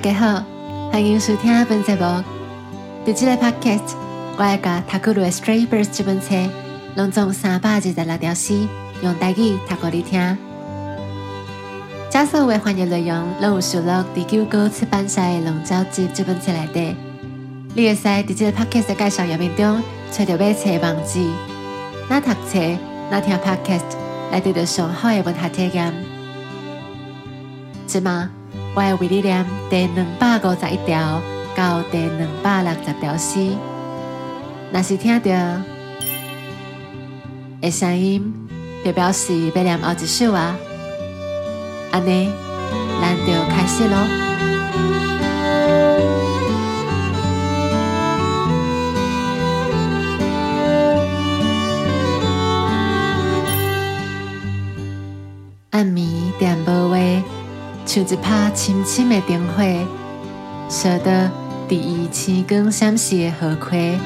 大家好，欢迎收听本节目。伫这个 podcast，我会甲《塔古鲁的 Stray Birds》这本册拢总三百二十六条诗，用台语读给你听。这所有的翻译内容拢有收录伫九歌出版社的《龙舟集》这本册内底。你会使伫这个 podcast 介绍页面中找到买册网址，那读册，那听 podcast 来得到上好的文学体验。是吗？我会为你念第两百五十一条到第两百六十条诗。若是听到的声音，就表示要念后一首啊。安尼，咱就开始咯。暗暝点无话，像一拍深深的灯火，烧到伫伊星光闪烁的河溪。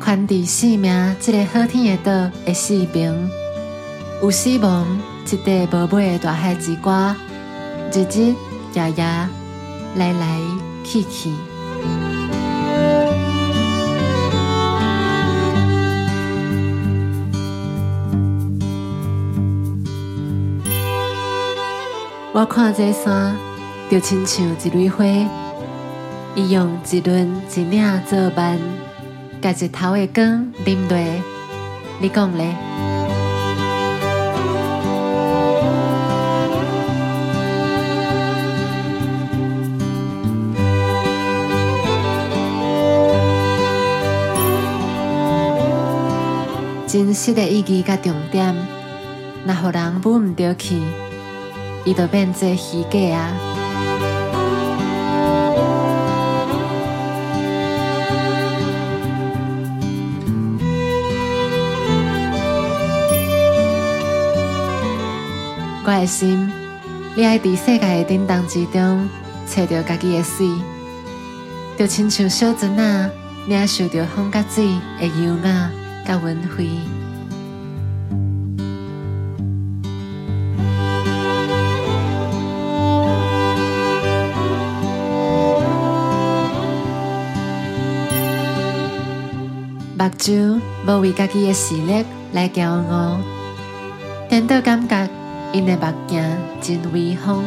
宽伫生命这个好天的岛的四边，有希望一块无尾的大海之歌，日日夜夜。来来去去，我看这山，就亲像一蕊花，伊用一轮一领做伴，甲一头的光啉落。你讲咧？真实的意义甲重点，若互人补毋着去，伊就变做虚假啊！我的心，你爱伫世界的震动之中，找到家己的水，就亲像小船仔，领受着风甲水的优雅。甲文辉，睭无为家己的视力来骄傲，颠倒感觉因的目镜真威风。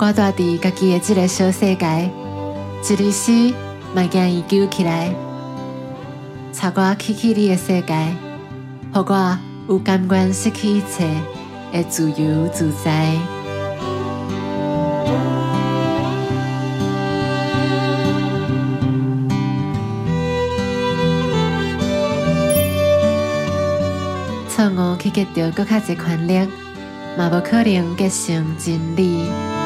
我住伫家己的这个小世界，一日时嘛惊伊救起来，插我起起你的世界，互我有甘愿失去一切的自由自在。错误去结着搁较侪权力，嘛无可能结成真理。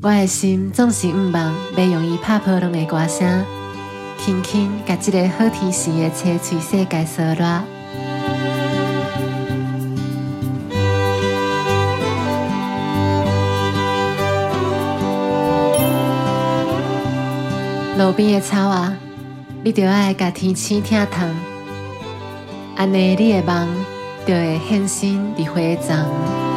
我的心总是毋忘要用伊拍破浪的歌声，轻轻甲这个好天时的车吹世界烧热。路边的草啊，你着爱甲天星听痛，安尼你的梦就会现身伫花丛。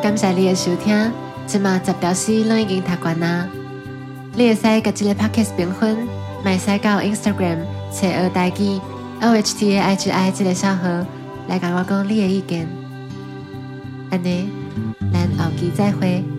感谢你的收听，即马十条诗拢已经读完啦。你会使甲这个 podcast 评分，买使到 Instagram 找二代机 O H T A I G I 这个小号来甲我讲你的意见。安尼，咱后期再会。